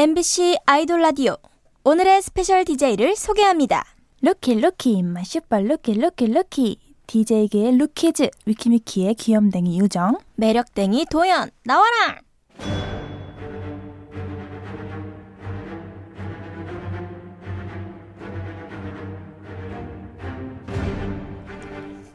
MBC 아이돌 라디오 오늘의 special DJ를 소개합니다. rookie rookie my super rookie rookie rookie DJ계의 rookies 위키미키의 귀염댕이 유정 매력댕이 도연 나와라.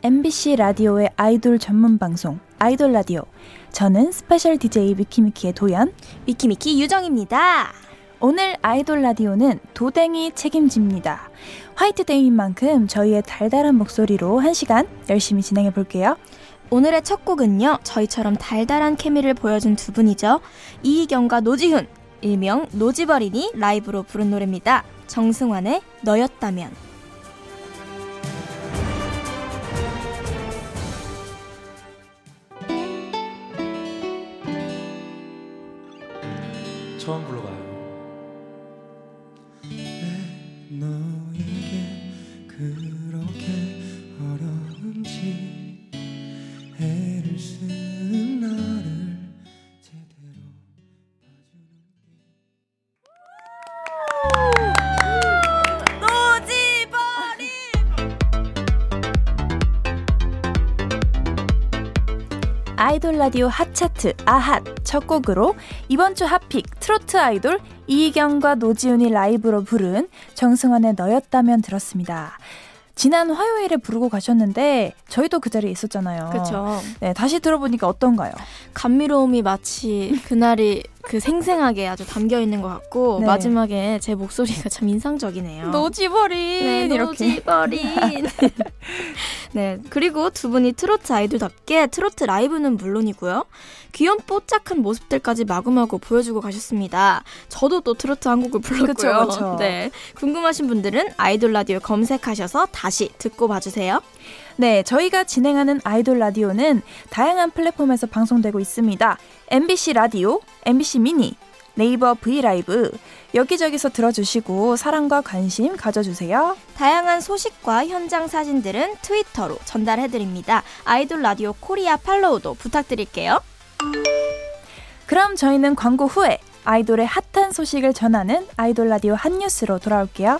MBC 라디오의 아이돌 전문 방송 아이돌 라디오 저는 special DJ 위키미키의 도연 위키미키 유정입니다. 오늘 아이돌 라디오는 도댕이 책임집니다. 화이트데이인 만큼 저희의 달달한 목소리로 한 시간 열심히 진행해 볼게요. 오늘의 첫 곡은요. 저희처럼 달달한 케미를 보여준 두 분이죠. 이희경과 노지훈, 일명 노지버린이 라이브로 부른 노래입니다. 정승환의 너였다면. 처 아이돌 라디오 핫차트 아핫 첫 곡으로 이번 주 hot pick 트로트 아이돌 이희경과 노지훈이 라이브로 부른 정승환의 너였다면 들었습니다. 지난 화요일에 부르고 가셨는데 저희도 그 자리에 있었잖아요. 그렇죠. 네, 다시 들어보니까 어떤가요? 감미로움이 마치 그날이 그 생생하게 아주 담겨 있는 것 같고 네. 마지막에 제 목소리가 참 인상적이네요. 노지버린 네, 이렇게 노지버린. 네, 그리고 두 분이 트로트 아이돌답게 트로트 라이브는 물론이고요. 귀염 뽀짝한 모습들까지 마구마구 보여주고 가셨습니다. 저도 또 트로트 한 곡을 불렀고요. 그쵸, 그쵸. 네, 궁금하신 분들은 아이돌 라디오 검색하셔서 다시 듣고 봐주세요. 네, 저희가 진행하는 아이돌 라디오는 다양한 플랫폼에서 방송되고 있습니다. MBC 라디오, MBC 미니, 네이버 브이라이브 여기저기서 들어주시고 사랑과 관심 가져주세요. 다양한 소식과 현장 사진들은 트위터로 전달해드립니다. 아이돌 라디오 코리아 팔로우도 부탁드릴게요. 그럼 저희는 광고 후에 아이돌의 핫한 소식을 전하는 아이돌 라디오 핫뉴스로 돌아올게요.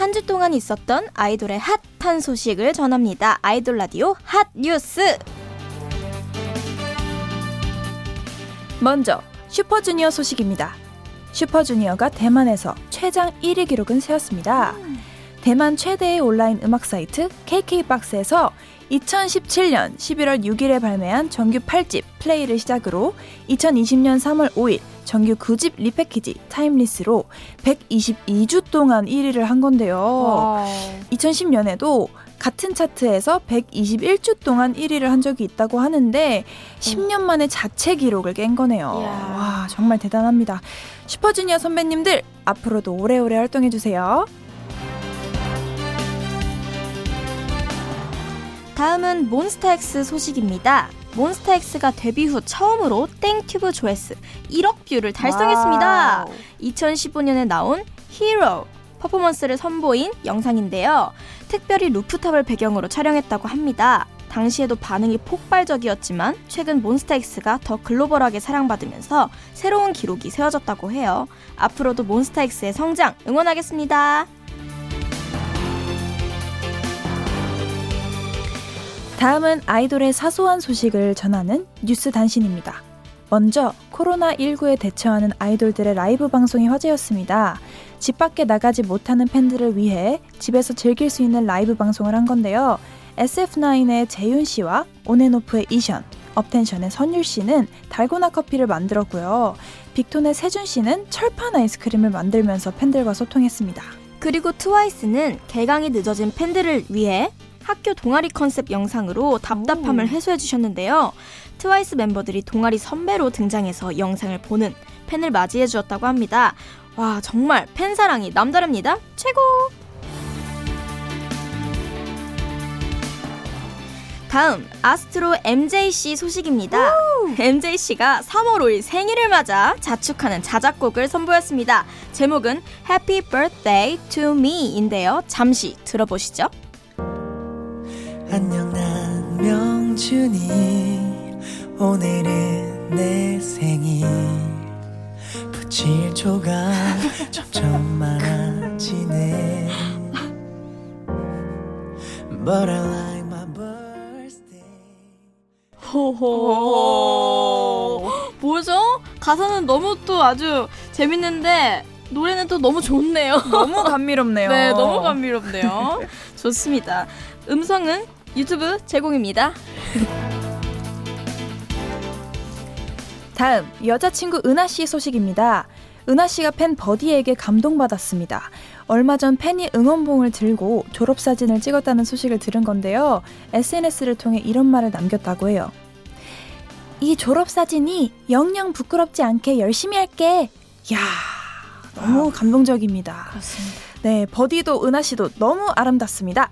한 주 동안 있었던 아이돌의 핫한 소식을 전합니다. 아이돌 라디오 핫 뉴스. 먼저 슈퍼주니어 소식입니다. 슈퍼주니어가 대만에서 최장 1위 기록은 세웠습니다. 대만 최대의 온라인 음악 사이트 KK박스에서 2017년 11월 6일에 발매한 정규 8집 플레이를 시작으로 2020년 3월 5일 정규 9집 리패키지 타임리스로 122주 동안 1위를 한 건데요. 2010년에도 같은 차트에서 121주 동안 1위를 한 적이 있다고 하는데 10년 만에 자체 기록을 깬 거네요. 이야. 와, 정말 대단합니다. 슈퍼주니어 선배님들 앞으로도 오래오래 활동해 주세요. 다음은 몬스타엑스 소식입니다. 몬스타엑스가 데뷔 후 처음으로 땡튜브 조회수 1억 뷰를 달성했습니다. 2015년에 나온 Hero 퍼포먼스를 선보인 영상인데요. 특별히 rooftop을 배경으로 촬영했다고 합니다. 당시에도 반응이 폭발적이었지만 최근 몬스타엑스가 더 글로벌하게 사랑받으면서 새로운 기록이 세워졌다고 해요. 앞으로도 몬스타엑스의 성장 응원하겠습니다. 다음은 아이돌의 사소한 소식을 전하는 뉴스 단신입니다. 먼저 코로나19에 대처하는 아이돌들의 라이브 방송이 화제였습니다. 집 밖에 나가지 못하는 팬들을 위해 집에서 즐길 수 있는 라이브 방송을 한 건데요. SF9의 재윤 씨와 온앤오프의 이션, 업텐션의 선율 씨는 달고나 커피를 만들었고요. 빅톤의 세준 씨는 철판 아이스크림을 만들면서 팬들과 소통했습니다. 그리고 트와이스는 개강이 늦어진 팬들을 위해 학교 동아리 컨셉 영상으로 답답함을 해소해 주셨는데요. 트와이스 멤버들이 동아리 선배로 등장해서 영상을 보는 팬을 맞이해 주었다고 합니다. 와, 정말 팬 사랑이 남다릅니다. 최고! 다음 아스트로 MJ씨 소식입니다. MJ씨가 3월 5일 생일을 맞아 자축하는 자작곡을 선보였습니다. 제목은 Happy Birthday to Me인데요. 잠시 들어보시죠. 안녕 난 명준이 오늘은 내 생일 붙일 조각 점점 많아지네 But I like my birthday 호호. 뭐죠? 가사는 너무 또 아주 재밌는데 노래는 또 너무 좋네요. 너무 감미롭네요. 네, 너무 감미롭네요. 좋습니다. 음성은 유튜브 제공입니다. 다음 여자친구 은하 씨 소식입니다. 은하 씨가 팬 버디에게 감동받았습니다. 얼마 전 팬이 응원봉을 들고 졸업사진을 찍었다는 소식을 들은 건데요. SNS를 통해 이런 말을 남겼다고 해요. 이 졸업사진이 영영 부끄럽지 않게 열심히 할게. 야 너무 감동적입니다. 그렇습니다. 네, 버디도 은하 씨도 너무 아름답습니다.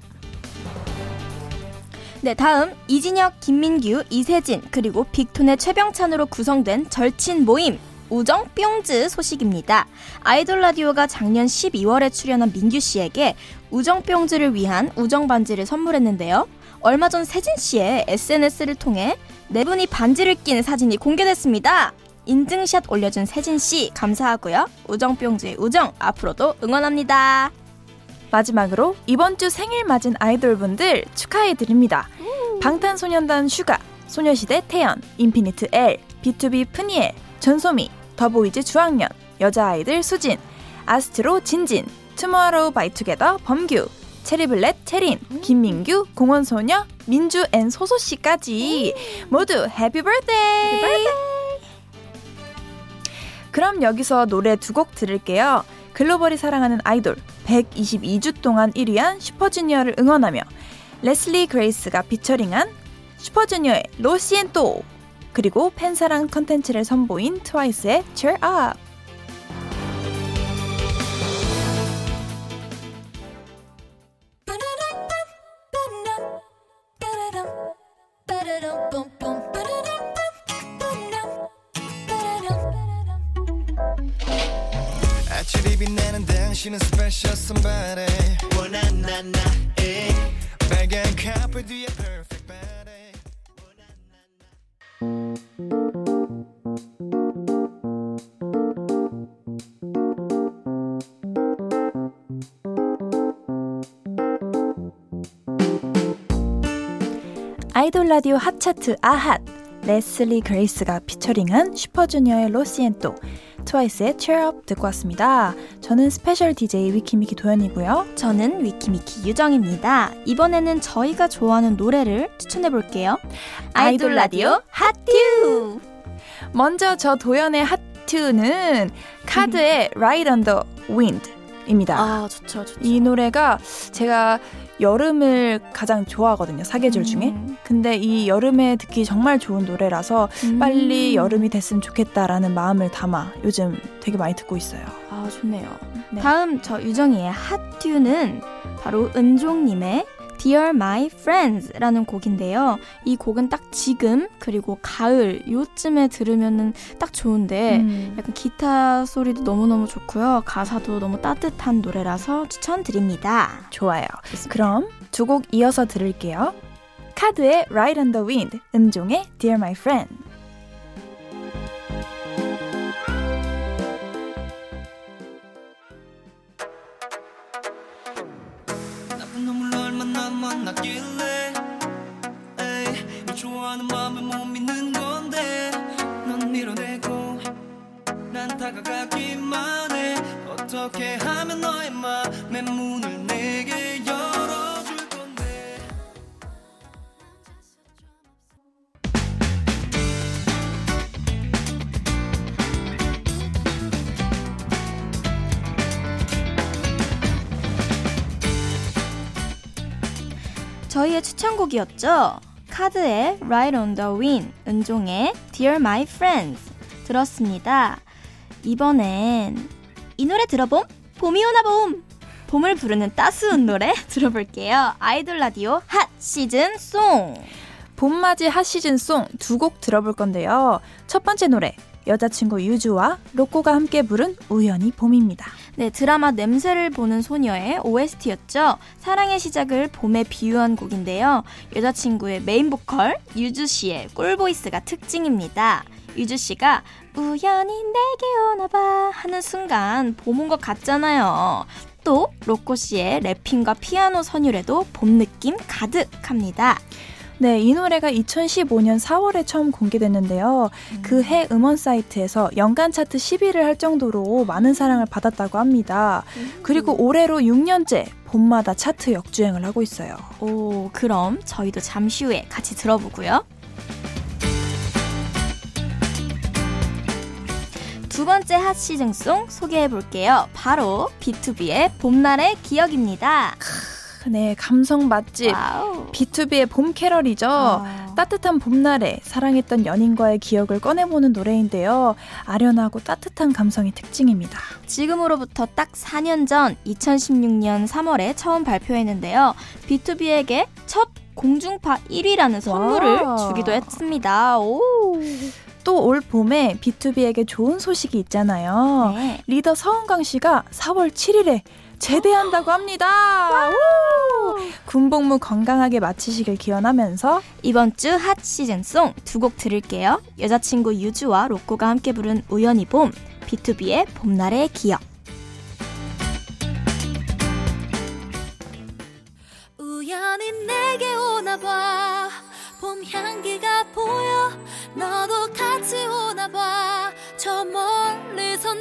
네, 다음 이진혁, 김민규, 이세진 그리고 빅톤의 최병찬으로 구성된 절친 모임 우정 뿅즈 소식입니다. 아이돌 라디오가 작년 12월에 출연한 민규 씨에게 우정 뿅즈를 위한 우정 반지를 선물했는데요. 얼마 전 세진 씨의 SNS를 통해 네 분이 반지를 낀 사진이 공개됐습니다. 인증샷 올려준 세진 씨 감사하고요. 우정 뿅즈의 우정 앞으로도 응원합니다. 마지막으로 이번 주 생일 맞은 아이돌분들 축하해 드립니다. 방탄소년단 슈가, 소녀시대 태연, 인피니트 L, BTOB 프니엘, 전소미, 더보이즈 주학년, 여자아이들 수진, 아스트로 진진, 투모로우 바이투게더 범규, 체리블렛 체린, 김민규, 공원소녀, 민주 앤 소소씨까지 모두 happy birthday! 그럼 여기서 노래 두 곡 들을게요. 글로벌이 사랑하는 아이돌 122주 동안 1위한 슈퍼주니어를 응원하며 레슬리 그레이스가 피처링한 슈퍼주니어의 Lo Siento 그리고 팬사랑 컨텐츠를 선보인 트와이스의 Cheer Up 아이돌 라디오 hot차트 아핫 레슬리 그레이스가 피처링한 슈퍼주니어의 Lo Siento 트와이스의 Cheer Up 듣고 왔습니다. 저는 special DJ 위키미키 도연이고요. 저는 위키미키 유정입니다. 이번에는 저희가 좋아하는 노래를 추천해 볼게요. 아이돌 라디오 hot two! 먼저 저 도연의 hot two는 KARD의 Ride on the Wind입니다. 아, 좋죠, 좋죠. 이 노래가 제가 여름을 가장 좋아하거든요. 사계절 중에. 음. 근데 이 여름에 듣기 정말 좋은 노래라서 음. 빨리 여름이 됐으면 좋겠다라는 마음을 담아 요즘 되게 많이 듣고 있어요. 아, 좋네요. 네. 다음 저 유정이의 핫튜는 바로 은종님의 Dear My Friends라는 곡인데요. 이 곡은 딱 지금 그리고 가을 요쯤에 들으면은 딱 좋은데 음. 약간 기타 소리도 너무너무 좋고요. 가사도 너무 따뜻한 노래라서 추천드립니다. 좋아요. 그럼 두 곡 이어서 들을게요. 카드의 Ride on the Wind, 은종의 Dear My Friend. 만났길래 에이, 널 좋아하는 마음을 못 믿는 건데 넌 밀어내고 난 다가가기만 해. 어떻게 하면 너의 맘의 문을 내게 저희의 추천곡이었죠. 카드의 Ride on the Wind, 은종의 Dear My Friends 들었습니다. 이번엔 이 노래 들어봄? 봄이 오나 봄! 봄을 부르는 따스운 노래 들어볼게요. 아이돌 라디오 hot season song! 봄맞이 hot season song 두 곡 들어볼 건데요. 첫 번째 노래 여자친구 유주와 로꼬가 함께 부른 우연히 봄입니다. 네, 드라마 냄새를 보는 소녀의 OST였죠. 사랑의 시작을 봄에 비유한 곡인데요. 여자친구의 메인 보컬 유주 씨의 꿀voice가 특징입니다. 유주 씨가 우연히 내게 오나봐 하는 순간 봄 온 것 같잖아요. 또 로꼬 씨의 래핑과 피아노 선율에도 봄 느낌 가득합니다. 네, 이 노래가 2015년 4월에 처음 공개됐는데요. 음. 그해 음원 사이트에서 연간 차트 10위를 할 정도로 많은 사랑을 받았다고 합니다. 음. 그리고 올해로 6년째 봄마다 차트 역주행을 하고 있어요. 오, 그럼 저희도 잠시 후에 같이 들어보고요. 두 번째 hot season song 소개해 볼게요. 바로 BTOB의 봄날의 기억입니다. 네, 감성 맛집. 와우. BTOB의 봄 캐럴이죠. 아. 따뜻한 봄날에 사랑했던 연인과의 기억을 꺼내보는 노래인데요. 아련하고 따뜻한 감성이 특징입니다. 지금으로부터 딱 4년 전 2016년 3월에 처음 발표했는데요. BTOB에게 첫 공중파 1위라는 선물을 와. 주기도 했습니다. 오. 또올 봄에 B2B에게 좋은 소식이 있잖아요. 네. 리더 서은강 씨가 4월 7일에 제대한다고 합니다. 군복무 건강하게 마치시길 기원하면서 이번 주 핫 시즌송 두 곡 들을게요. 여자친구 유주와 로꼬가 함께 부른 우연히 봄, B2B의 봄날의 기억. 우연히 내게 오나 봐 봄 향기가 보여 너도 같이 오나 봐 저 멀리서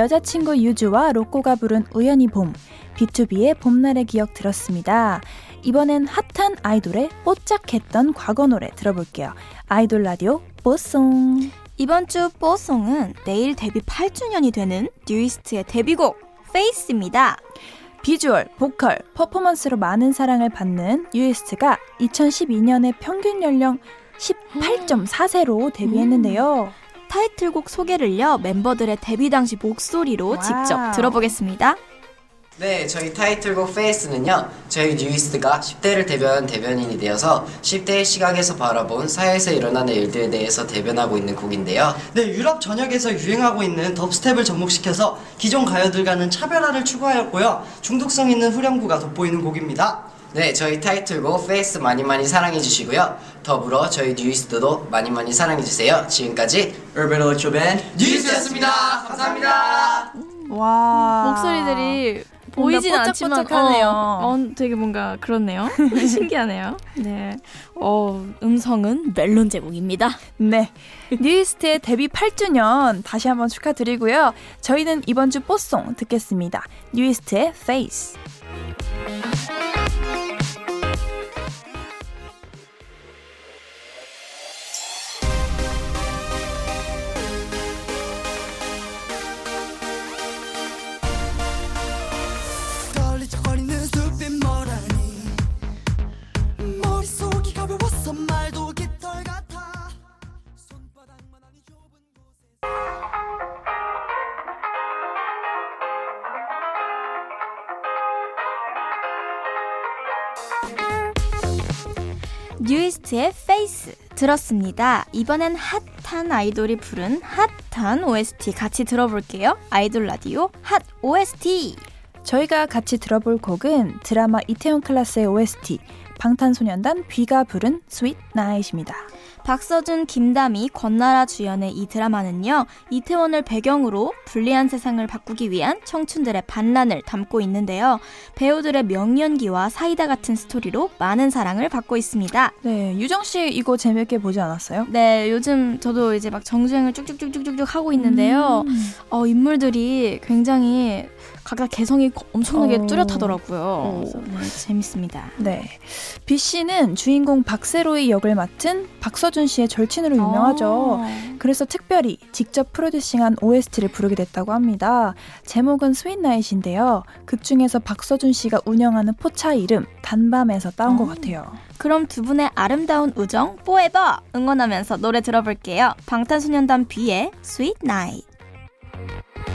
여자친구 유주와 로꼬가 부른 우연히 봄 BTOB의 봄날의 기억 들었습니다. 이번엔 핫한 아이돌의 뽀짝했던 과거 노래 들어볼게요. 아이돌 라디오 뽀송. 이번 주 뽀송은 내일 데뷔 8주년이 되는 뉴이스트의 데뷔곡 Face입니다. 비주얼, 보컬, 퍼포먼스로 많은 사랑을 받는 뉴이스트가 2012년에 평균 연령 18.4세로 데뷔했는데요. 음. 타이틀곡 소개를요 멤버들의 데뷔 당시 목소리로 와우. 직접 들어보겠습니다. 네, 저희 타이틀곡 Face는요, 저희 뉴이스트가 10대를 대변한 대변인이 되어서 10대의 시각에서 바라본 사회에서 일어나는 일들에 대해서 대변하고 있는 곡인데요. 네, 유럽 전역에서 유행하고 있는 dubstep을 접목시켜서 기존 가요들과는 차별화를 추구하였고요, 중독성 있는 후렴구가 돋보이는 곡입니다. 네, 저희 타이틀곡 Face 많이 많이 사랑해주시고요. 더불어 저희 뉴이스트도 많이 많이 사랑해주세요. 지금까지 Urban Electro Band 뉴이스트였습니다. 감사합니다. 와 목소리들이 보이진 않지만 하네요 어, 어, 되게 뭔가 그렇네요. 신기하네요. 네. 어, 음성은 멜론 제공입니다. 네. 뉴이스트의 데뷔 8주년 다시 한번 축하드리고요. 저희는 이번 주 뽀송 듣겠습니다. 뉴이스트의 Face. 뉴이스트의 Face 들었습니다. 이번엔 핫한 아이돌이 부른 핫한 OST 같이 들어볼게요. 아이돌 라디오 핫 OST. 저희가 같이 들어볼 곡은 드라마 이태원 클라스의 OST 방탄소년단 뷔가 부른 Sweet Night입니다. 박서준, 김다미, 권나라 주연의 이 드라마는요, 이태원을 배경으로 불리한 세상을 바꾸기 위한 청춘들의 반란을 담고 있는데요. 배우들의 명연기와 사이다 같은 스토리로 많은 사랑을 받고 있습니다. 네, 유정 씨 이거 재밌게 보지 않았어요? 네, 요즘 저도 이제 막 정주행을 쭉쭉쭉쭉쭉 하고 있는데요. 음. 어, 인물들이 굉장히 각각 개성이 엄청나게 어. 뚜렷하더라고요. 그래서 네, 재밌습니다. 네. B 씨는 주인공 박세로의 역을 맡은 박서준 씨의 절친으로 유명하죠. 어. 그래서 특별히 직접 프로듀싱한 OST를 부르게 됐다고 합니다. 제목은 Sweet Night인데요. 극 중에서 박서준 씨가 운영하는 포차 이름 단밤에서 따온 것 어. 같아요. 그럼 두 분의 아름다운 우정 forever 응원하면서 노래 들어볼게요. 방탄소년단 뷔의 Sweet Night. On my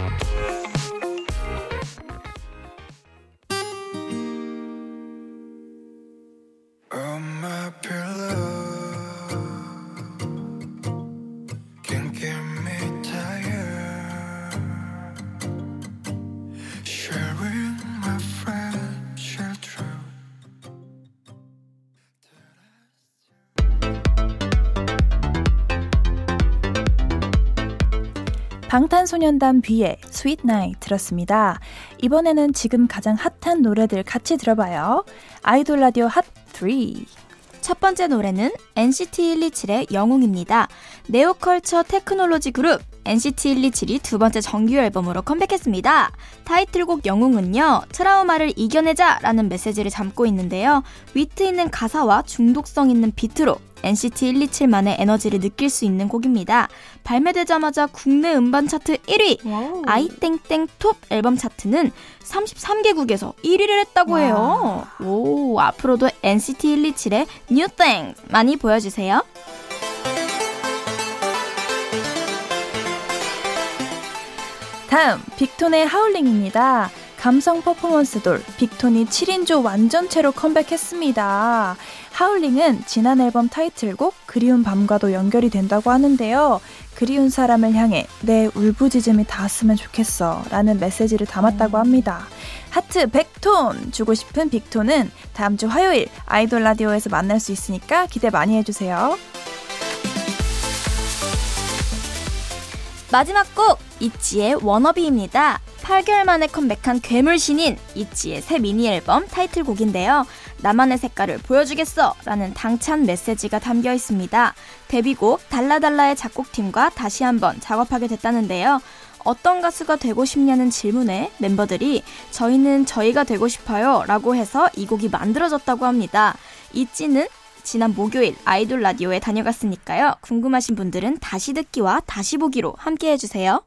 방탄소년단 뷔의 Sweet Night 들었습니다. 이번에는 지금 가장 핫한 노래들 같이 들어봐요. 아이돌 라디오 핫 3. 첫 번째 노래는 NCT 127의 영웅입니다. Neo Culture Technology 그룹 NCT 127이 두 번째 정규 앨범으로 컴백했습니다. 타이틀곡 영웅은요, 트라우마를 이겨내자 라는 메시지를 담고 있는데요. 위트 있는 가사와 중독성 있는 비트로 NCT 127만의 에너지를 느낄 수 있는 곡입니다. 발매되자마자 국내 음반 차트 1위, 아이땡땡 톱 앨범 차트는 33개국에서 1위를 했다고 해요. 오, 앞으로도 NCT 127의 New Things 많이 보여주세요. 다음 빅톤의 하울링입니다. 감성 퍼포먼스 돌 빅톤이 7인조 완전체로 컴백했습니다. 하울링은 지난 앨범 타이틀곡 그리운 밤과도 연결이 된다고 하는데요. 그리운 사람을 향해 내 울부짖음이 닿았으면 좋겠어 라는 메시지를 담았다고 합니다. 하트 100톤 주고 싶은 빅톤은 다음 주 화요일 아이돌 라디오에서 만날 수 있으니까 기대 많이 해주세요. 마지막 곡 이치의 워너비입니다. 8개월 만에 컴백한 괴물 신인 이치의 새 미니 앨범 타이틀곡인데요. 나만의 색깔을 보여주겠어 라는 당찬 메시지가 담겨 있습니다. 데뷔곡 달라달라의 작곡팀과 다시 한번 작업하게 됐다는데요. 어떤 가수가 되고 싶냐는 질문에 멤버들이 저희는 저희가 되고 싶어요 라고 해서 이 곡이 만들어졌다고 합니다. 이찌는 지난 목요일 아이돌 라디오에 다녀갔으니까요. 궁금하신 분들은 다시 듣기와 다시 보기로 함께 해주세요.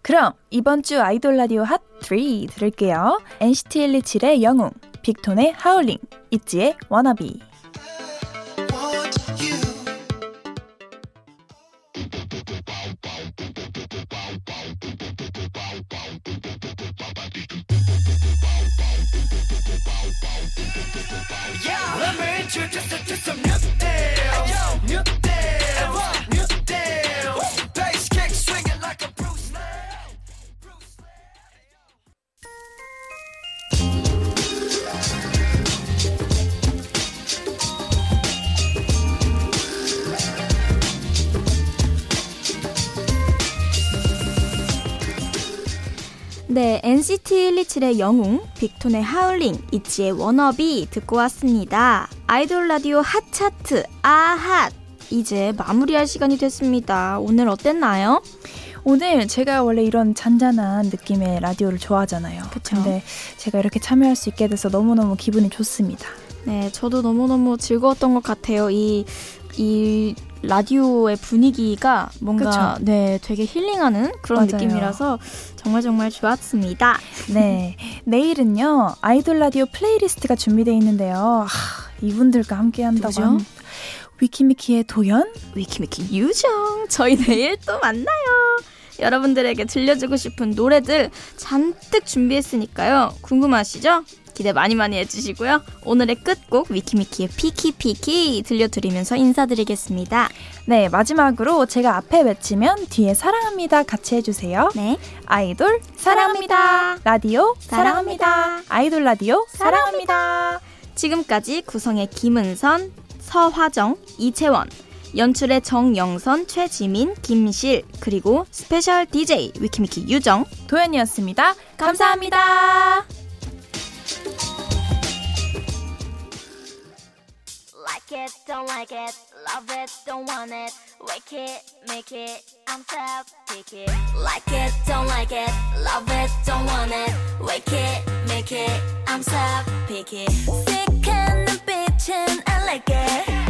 그럼 이번 주 아이돌 라디오 핫 3 들을게요. NCT 127의 영웅, 빅톤의 하울링, 있지의 워너비. 네, NCT 127의 영웅, 빅톤의 하울링, 이치의 워너비 듣고 왔습니다. 아이돌 라디오 핫 차트, 아핫! 이제 마무리할 시간이 됐습니다. 오늘 어땠나요? 오늘 제가 원래 이런 잔잔한 느낌의 라디오를 좋아하잖아요. 그쵸. 근데 제가 이렇게 참여할 수 있게 돼서 너무너무 기분이 좋습니다. 네, 저도 너무너무 즐거웠던 것 같아요. 이, 이 라디오의 분위기가 뭔가, 그쵸. 네, 되게 힐링하는 그런 맞아요. 느낌이라서 정말 정말 좋았습니다. 네. 내일은요, 아이돌 라디오 playlist가 준비되어 있는데요. 하, 이분들과 함께 한다고. 위키미키의 도연? 위키미키 유정 저희 내일 또 만나요 여러분들에게 들려주고 싶은 노래들 잔뜩 준비했으니까요 궁금하시죠? 기대 많이 많이 해주시고요 오늘의 끝곡 위키미키의 Picky Picky 들려드리면서 인사드리겠습니다 네, 마지막으로 제가 앞에 외치면 뒤에 사랑합니다 같이 해주세요. 네 아이돌 사랑합니다. 사랑합니다. 라디오 사랑합니다. 사랑합니다. 아이돌 라디오 사랑합니다. 지금까지 구성의 김은선, 서화정, 이채원 연출의 정영선, 최지민, 김실, 그리고 special DJ 위키미키 유정. 도연이었습니다. 감사합니다. Like it, don't like it, love it, don't want it, wake it, make it, I'm self picky. Like it, don't like it, love it, don't want it, wake it, make it, I'm self picky. Sick and bitchin', I like it.